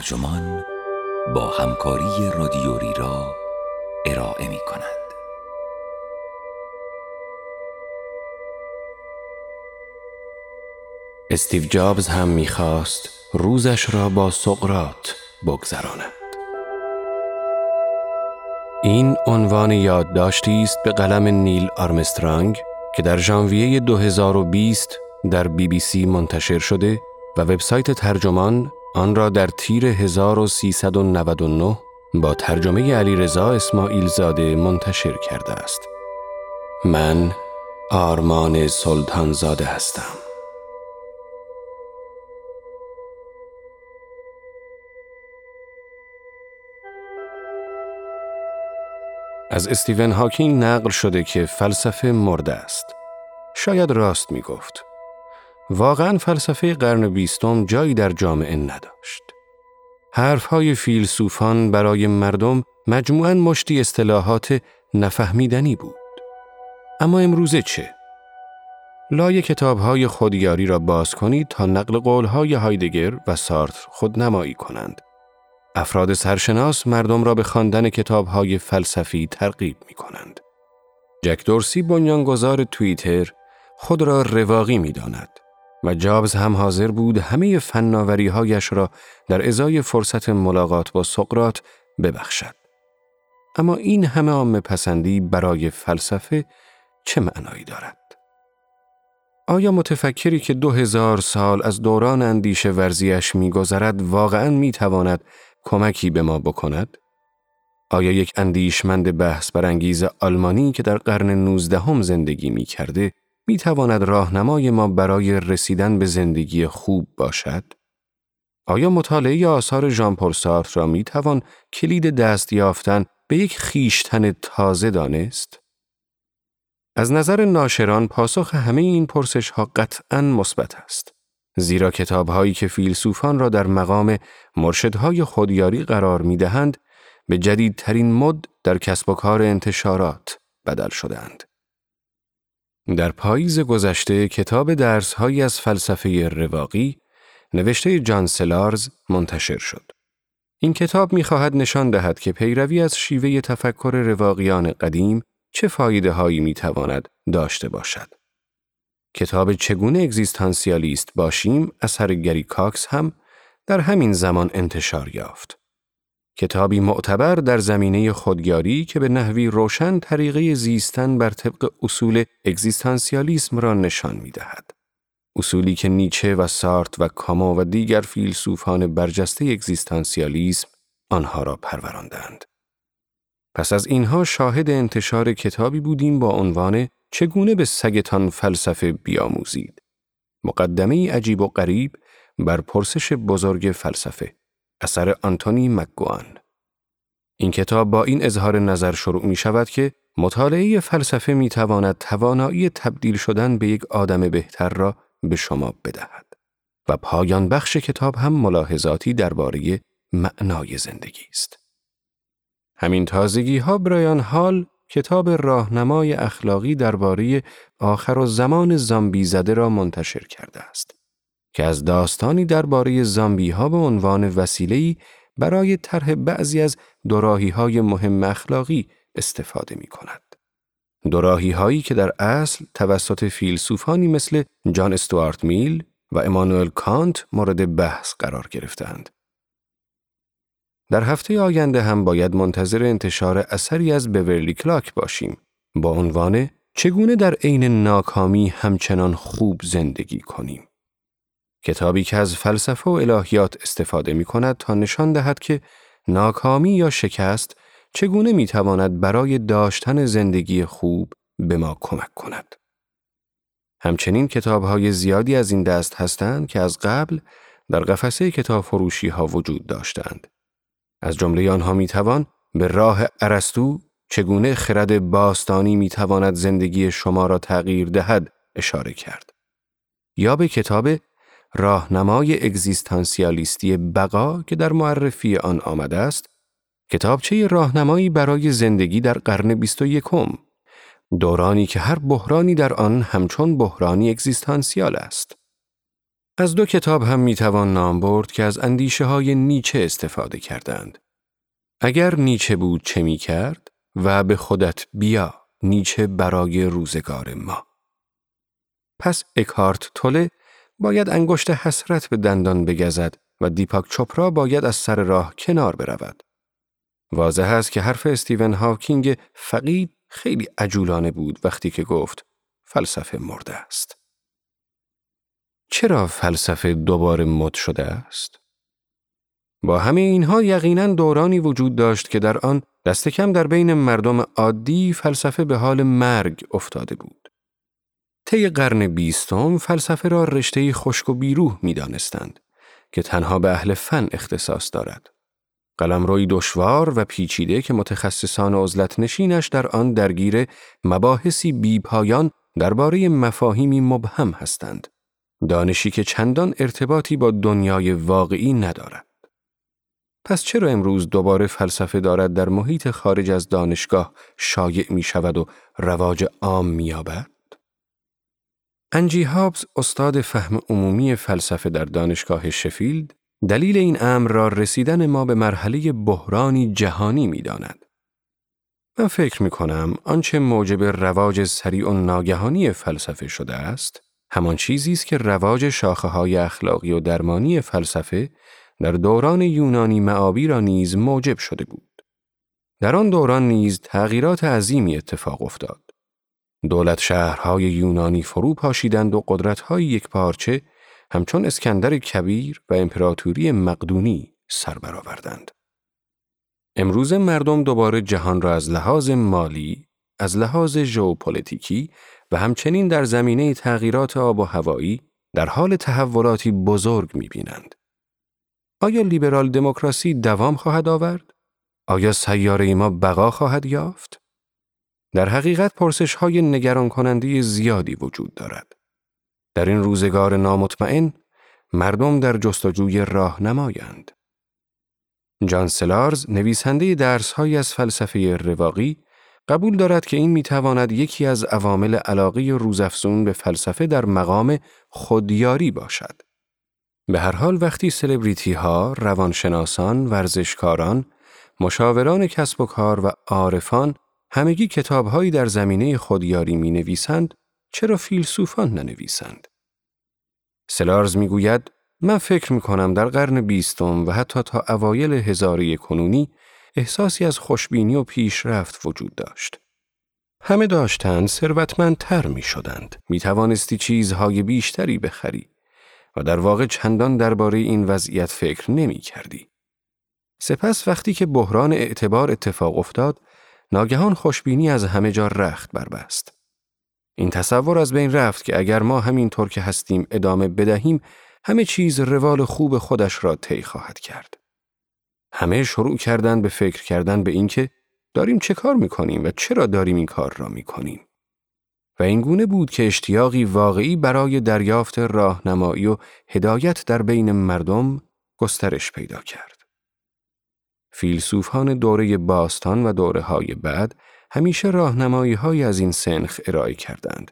ترجمان با همکاری رادیوری را ارائه می کند. استیو جابز هم می‌خواست روزش را با سقرات بگذراند. این عنوان یادداشتی است به قلم نیل آرمسترانگ که در ژانویه 2020 در بی بی سی منتشر شده و وبسایت ترجمان آن را در تیر 1399 با ترجمه علی رضا اسماعیل زاده منتشر کرده است. من آرمان سلطان زاده هستم. از استیون هاکینگ نقل شده که فلسفه مرده است. شاید راست می گفت. واقعا فلسفه قرن بیستم جایی در جامعه نداشت. حرفهای فیلسوفان برای مردم مجموعاً مشتی اصطلاحات نفهمیدنی بود. اما امروزه چه؟ لای کتابهای خودیاری را باز کنید تا نقل قولهای هایدگر و سارتر خودنمایی کنند. افراد سرشناس مردم را به خواندن کتابهای فلسفی ترغیب می کنند. جک دورسی بنیانگذار توییتر خود را رواقی می داند و جابز هم حاضر بود همه فناوری هایش را در ازای فرصت ملاقات با سقرات ببخشد. اما این همه عام پسندی برای فلسفه چه معنایی دارد؟ آیا متفکری که دو هزار سال از دوران اندیشه ورزیش میگذرد واقعا می‌تواند کمکی به ما بکند؟ آیا یک اندیشمند بحث برانگیز آلمانی که در قرن نوزدهم زندگی می کرده می تواند راهنمای ما برای رسیدن به زندگی خوب باشد؟ آیا مطالعه آثار ژان پل را می توان کلید دست یافتن به یک خیشتن تازه دانست؟ از نظر ناشران پاسخ همه این پرسش ها قطعا مثبت است. زیرا کتابهایی که فیلسوفان را در مقام مرشدهای خودیاری قرار می دهند به جدیدترین مد در کسب و کار انتشارات بدل شدهاند. در پاییز گذشته کتاب درسهایی از فلسفه رواقی نوشته جان سلارز منتشر شد. این کتاب می‌خواهد نشان دهد که پیروی از شیوه تفکر رواقیان قدیم چه فایده هایی می تواند داشته باشد. کتاب چگونه اگزیستانسیالیست باشیم اثر گری کاکس هم در همین زمان انتشار یافت. کتابی معتبر در زمینه خودیاری که به نحوی روشن طریقه زیستن بر طبق اصول اگزیستانسیالیسم را نشان می دهد. اصولی که نیچه و سارت و کامو و دیگر فیلسوفان برجسته اگزیستانسیالیسم آنها را پروراندند. پس از اینها شاهد انتشار کتابی بودیم با عنوان چگونه به سگتان فلسفه بیاموزید. مقدمه عجیب و غریب بر پرسش بزرگ فلسفه. اثر آنتونی مکگوان. این کتاب با این اظهار نظر شروع می شود که مطالعه فلسفه می تواند توانایی تبدیل شدن به یک آدم بهتر را به شما بدهد. و پایان بخش کتاب هم ملاحظاتی درباره معنای زندگی است. همین تازگی ها برایان حال کتاب راهنمای اخلاقی درباره آخر و زمان زامبی زده را منتشر کرده است که از داستانی درباره زامبی ها به عنوان وسیله‌ای برای طرح بعضی از دوراهی های مهم اخلاقی استفاده می کند. دوراهی هایی که در اصل توسط فیلسوفانی مثل جان استوارت میل و امانوئل کانت مورد بحث قرار گرفتند. در هفته آینده هم باید منتظر انتشار اثری از بورلی کلاک باشیم با عنوان چگونه در عین ناکامی همچنان خوب زندگی کنیم. کتابی که از فلسفه و الهیات استفاده می کند تا نشان دهد که ناکامی یا شکست چگونه می تواند برای داشتن زندگی خوب به ما کمک کند. همچنین کتاب های زیادی از این دست هستند که از قبل در قفسه کتاب فروشی ها وجود داشتند. از جمله آنها می توان به راه ارسطو چگونه خرد باستانی می تواند زندگی شما را تغییر دهد اشاره کرد. یا به کتاب راهنمای اگزیستانسیالیستی بقا که در معرفی آن آمده است، کتابچه راهنمایی برای زندگی در قرن بیست و یکم، دورانی که هر بحرانی در آن همچون بحرانی اگزیستانسیال است. از دو کتاب هم می‌توان نام برد که از اندیشه های نیچه استفاده کردند. اگر نیچه بود چه می کرد و به خودت بیا نیچه برای روزگار ما. پس اکارت توله باید انگشت حسرت به دندان بگزد و دیپاک چوپرا باید از سر راه کنار برود. واضح است که حرف استیون هاکینگ فقید خیلی عجولانه بود وقتی که گفت فلسفه مرده است. چرا فلسفه دوباره مد شده است؟ با همه اینها یقینا دورانی وجود داشت که در آن دست کم در بین مردم عادی فلسفه به حال مرگ افتاده بود. طی قرن بیستم فلسفه را رشته خشک و بیروح می دانستند که تنها به اهل فن اختصاص دارد. قلمروی دشوار و پیچیده که متخصصان عزلت نشینش در آن درگیر مباحثی بیپایان درباره مفاهیمی مبهم هستند. دانشی که چندان ارتباطی با دنیای واقعی ندارد. پس چرا امروز دوباره فلسفه دارد در محیط خارج از دانشگاه شایع می شود و رواج عام می یابد؟ انجی هابز استاد فهم عمومی فلسفه در دانشگاه شفیلد دلیل این امر را رسیدن ما به مرحله بحرانی جهانی می داند. من فکر می کنم آنچه موجب رواج سریع و ناگهانی فلسفه شده است همان چیزی است که رواج شاخه های اخلاقی و درمانی فلسفه در دوران یونانی معابی را نیز موجب شده بود. در آن دوران نیز تغییرات عظیمی اتفاق افتاد. دولت شهرهای یونانی فرو پاشیدند و قدرتهای یک پارچه همچون اسکندر کبیر و امپراتوری مقدونی سر برآوردند. امروز مردم دوباره جهان را از لحاظ مالی، از لحاظ ژئوپلیتیکی و همچنین در زمینه تغییرات آب و هوایی در حال تحولاتی بزرگ می‌بینند. آیا لیبرال دموکراسی دوام خواهد آورد؟ آیا سیاره ما بقا خواهد یافت؟ در حقیقت پرسش های نگران کننده زیادی وجود دارد. در این روزگار نامطمئن مردم در جستجوی راهنمایند. جان سلارز نویسنده درسهایی از فلسفه رواقی قبول دارد که این می‌تواند یکی از عوامل علاقه روزافزون به فلسفه در مقام خودیاری باشد. به هر حال وقتی سلبریتی ها، روانشناسان، ورزشکاران، مشاوران کسب و کار و عارفان همگی کتابهایی در زمینه خودیاری می نویسند، چرا فیلسوفان ننویسند؟ سلارز می گوید من فکر می کنم در قرن بیستم و حتی تا اوایل هزاره کنونی احساسی از خوشبینی و پیشرفت وجود داشت. همه داشتند ثروتمندتر می شدند. می توانستی چیزهای بیشتری بخری و در واقع چندان درباره این وضعیت فکر نمی کردی. سپس وقتی که بحران اعتبار اتفاق افتاد، ناگهان خوشبینی از همه جا رخت بربست. این تصور از بین رفت که اگر ما همینطور که هستیم ادامه بدهیم، همه چیز روال خوب خودش را طی خواهد کرد. همه شروع کردن به فکر کردن به اینکه داریم چه کار می‌کنیم و چرا داریم این کار را می‌کنیم. و این گونه بود که اشتیاقی واقعی برای دریافت راهنمایی و هدایت در بین مردم گسترش پیدا کرد. فیلسوفان دوره باستان و دوره های بعد همیشه راهنمایی های از این سنخ ارائه کردند.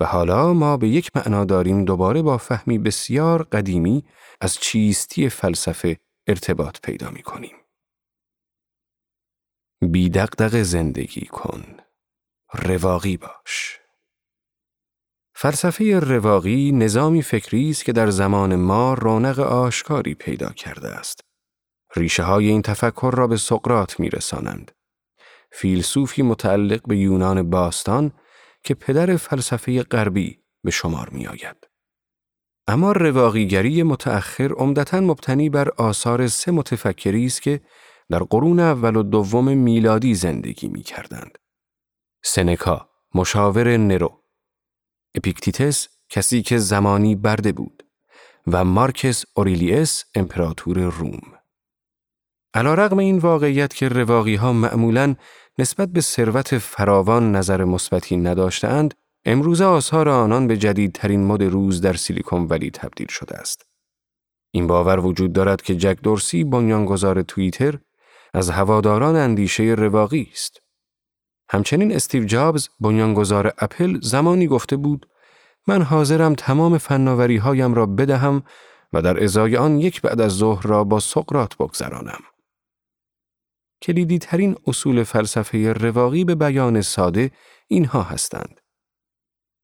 و حالا ما به یک معنا داریم دوباره با فهمی بسیار قدیمی از چیستی فلسفه ارتباط پیدا می کنیم. بیدقدق زندگی کن. رواقی باش. فلسفه رواقی نظامی فکری است که در زمان ما رونق آشکاری پیدا کرده است. ریشه های این تفکر را به سقراط می رسانند. فیلسوفی متعلق به یونان باستان که پدر فلسفه غربی به شمار می آید. اما رواقیگری متأخر عمدتا مبتنی بر آثار سه متفکری است که در قرون اول و دوم میلادی زندگی می کردند. سنکا، مشاور نرو. اپیکتیتس، کسی که زمانی برده بود. و مارکس اوریلیس، امپراتور روم. علا رقم این واقعیت که رواقی ها معمولاً نسبت به ثروت فراوان نظر مثبتی نداشتند، امروز آثار آنان به جدیدترین مد روز در سیلیکون ولی تبدیل شده است. این باور وجود دارد که جک دورسی بنیانگذار توییتر از هواداران اندیشه رواقی است. همچنین استیو جابز بنیانگذار اپل زمانی گفته بود من حاضرم تمام فناوری هایم را بدهم و در ازای آن یک بعد از ظهر را با سقرات بگذرانم. کلیدی ترین اصول فلسفه رواقی به بیان ساده اینها هستند.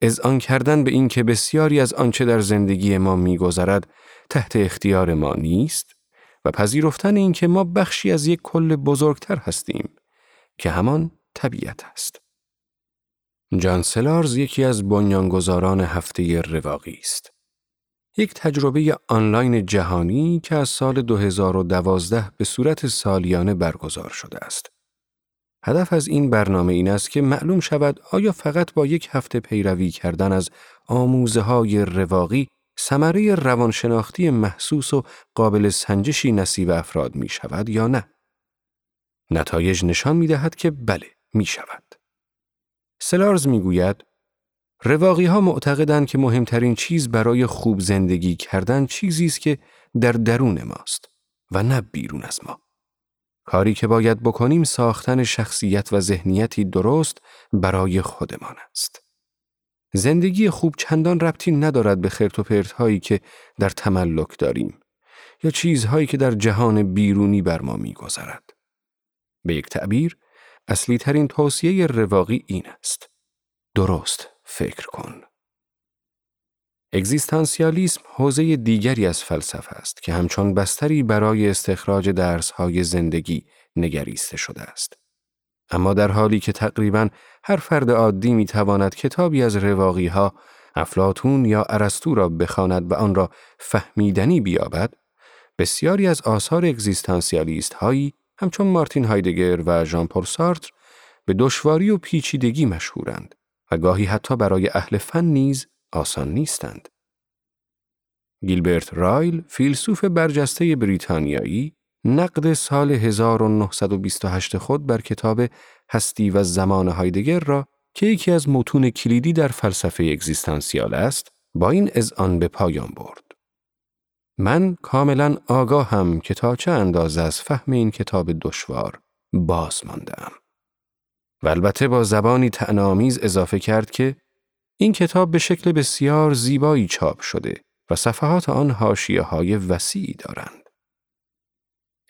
از آن کردن به اینکه بسیاری از آنچه در زندگی ما میگذرد تحت اختیار ما نیست و پذیرفتن اینکه ما بخشی از یک کل بزرگتر هستیم که همان طبیعت است. جان سلارز یکی از بنیانگذاران هفته رواقی است. یک تجربه آنلاین جهانی که از سال 2012 به صورت سالیانه برگزار شده است. هدف از این برنامه این است که معلوم شود آیا فقط با یک هفته پیروی کردن از آموزه های رواقی ثمره روانشناختی محسوس و قابل سنجشی نصیب افراد می شود یا نه؟ نتایج نشان می دهد که بله می شود. سلارز می گوید رواقی ها معتقدند که مهمترین چیز برای خوب زندگی کردن چیزی است که در درون ماست و نه بیرون از ما. کاری که باید بکنیم ساختن شخصیت و ذهنیتی درست برای خودمان است. زندگی خوب چندان ربطی ندارد به خرت و پرت هایی که در تملک داریم یا چیزهایی که در جهان بیرونی بر ما میگذرد. به یک تعبیر، اصلی ترین توصیه رواقی این است. درست فکر کن. اگزیستانسیالیسم حوزه دیگری از فلسفه است که همچون بستری برای استخراج درسهای زندگی نگریسته شده است. اما در حالی که تقریبا هر فرد عادی می تواند کتابی از رواقی ها، افلاتون یا ارسطو را بخواند و آن را فهمیدنی بیابد، بسیاری از آثار اگزیستانسیالیست هایی همچون مارتین هایدگر و ژان پل سارتر به دشواری و پیچیدگی مشهورند و گاهی حتی برای اهل فن نیز آسان نیستند. گیلبرت رایل، فیلسوف برجسته بریتانیایی، نقد سال 1928 خود بر کتاب هستی و زمان هایدگر را که یکی از متون کلیدی در فلسفه اگزیستانسیال است، با این آن به پایان برد. من کاملا آگاهم که تا چه اندازه از فهم این کتاب دشوار باز ماندم. و البته با زبانی تعنامیز اضافه کرد که این کتاب به شکل بسیار زیبایی چاپ شده و صفحات آن حاشیه های وسیعی دارند.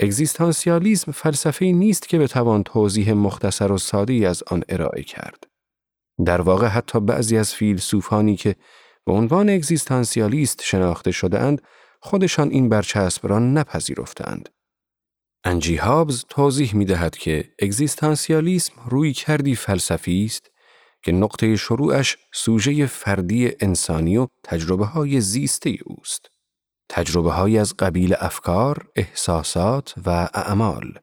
اگزیستانسیالیزم فلسفه نیست که بتوان توضیح مختصر و سادی از آن ارائه کرد. در واقع حتی بعضی از فیلسوفانی که به عنوان اگزیستانسیالیست شناخته شدهاند خودشان این برچسب را نپذیرفتند. انجی هابز توضیح می دهد که اگزیستانسیالیسم روی کردی فلسفی است که نقطه شروعش سوژه فردی انسانی و تجربه های زیسته اوست. تجربه های از قبیل افکار، احساسات و اعمال.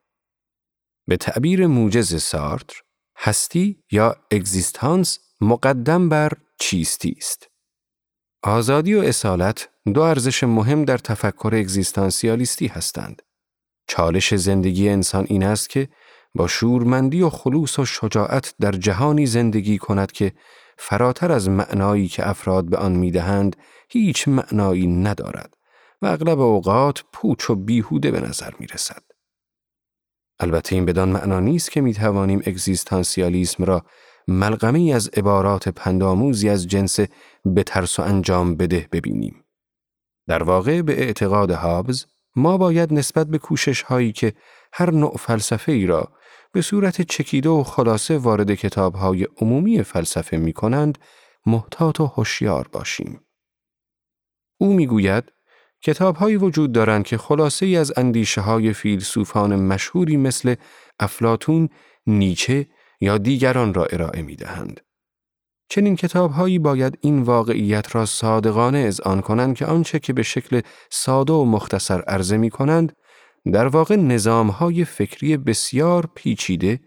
به تعبیر موجز سارتر، هستی یا اگزیستانس مقدم بر چیستی است. آزادی و اصالت دو ارزش مهم در تفکر اگزیستانسیالیستی هستند. چالش زندگی انسان این است که با شورمندی و خلوص و شجاعت در جهانی زندگی کند که فراتر از معنایی که افراد به آن می‌دهند هیچ معنایی ندارد و اغلب اوقات پوچ و بیهوده به نظر می رسد. البته این بدان معنا نیست که می توانیم اگزیستانسیالیسم را ملغمی از عبارات پنداموزی از جنس به ترس و انجام بده ببینیم. در واقع به اعتقاد هابز ما باید نسبت به کوشش هایی که هر نوع فلسفه ای را به صورت چکیده و خلاصه وارد کتاب های عمومی فلسفه می کنند محتاط و هوشیار باشیم. او می‌گوید کتاب هایی وجود دارند که خلاصه ای از اندیشه های فیلسوفان مشهوری مثل افلاتون، نیچه یا دیگران را ارائه می دهند. چنین کتابهایی باید این واقعیت را صادقانه آن کنند که آنچه که به شکل ساده و مختصر عرضه می کنند در واقع نظامهای فکری بسیار پیچیده،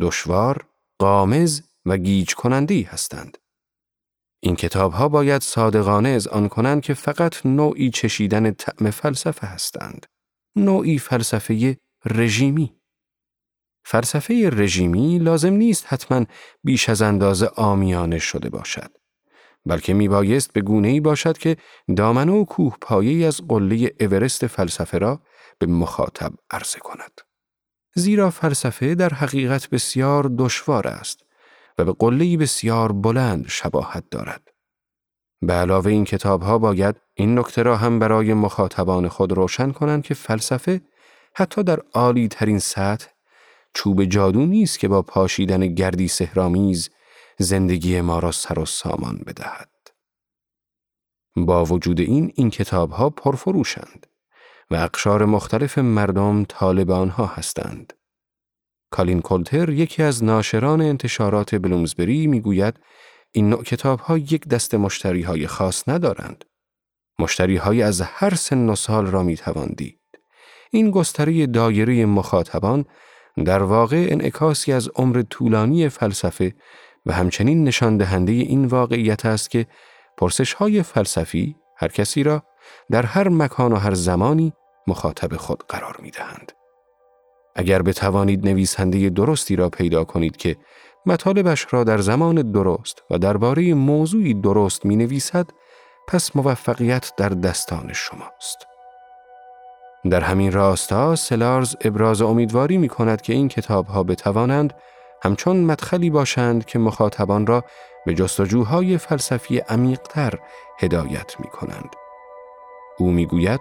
دشوار، قامز و گیج کننده هستند. این کتاب ها باید صادقانه از آن کنند که فقط نوعی چشیدن طعم فلسفه هستند. نوعی فلسفه رژیمی. فلسفه رژیمی لازم نیست حتما بیش از اندازه آمیانه شده باشد. بلکه می بایست به گونه ای باشد که دامنه و کوه پایه از قله اورست فلسفه را به مخاطب عرضه کند. زیرا فلسفه در حقیقت بسیار دشوار است و به قلهی بسیار بلند شباهت دارد. به علاوه این کتاب ها باید این نکته را هم برای مخاطبان خود روشن کنند که فلسفه حتی در عالی ترین سطح چوب جادو نیست که با پاشیدن گردی سهرامیز زندگی ما را سر و سامان بدهد. با وجود این این کتاب ها پرفروشند و اقشار مختلف مردم طالب آنها هستند. کالین کولتر یکی از ناشران انتشارات بلومزبری می‌گوید این نوع کتاب ها یک دست مشتری های خاص ندارند. مشتری های از هر سن و سال را می دید. این گستره دایره مخاطبان در واقع انعکاسی از عمر طولانی فلسفه و همچنین نشان دهنده این واقعیت است که پرسش های فلسفی هر کسی را در هر مکان و هر زمانی مخاطب خود قرار می دهند. اگر بتوانید نویسنده درستی را پیدا کنید که مطالبش را در زمان درست و درباره موضوعی درست می نویسد، پس موفقیت در دستان شماست. در همین راستا سلارز ابراز امیدواری می کند که این کتاب ها بتوانند همچون مدخلی باشند که مخاطبان را به جستجوهای فلسفی عمیقتر هدایت می کنند. او می گوید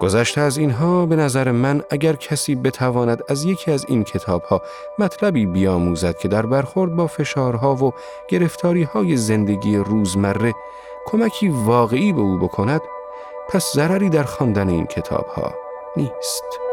گذشته از اینها به نظر من اگر کسی بتواند از یکی از این کتابها مطلبی بیاموزد که در برخورد با فشارها و گرفتاریهای زندگی روزمره کمکی واقعی به او بکند پس ضرری در خواندن این کتابها نیست.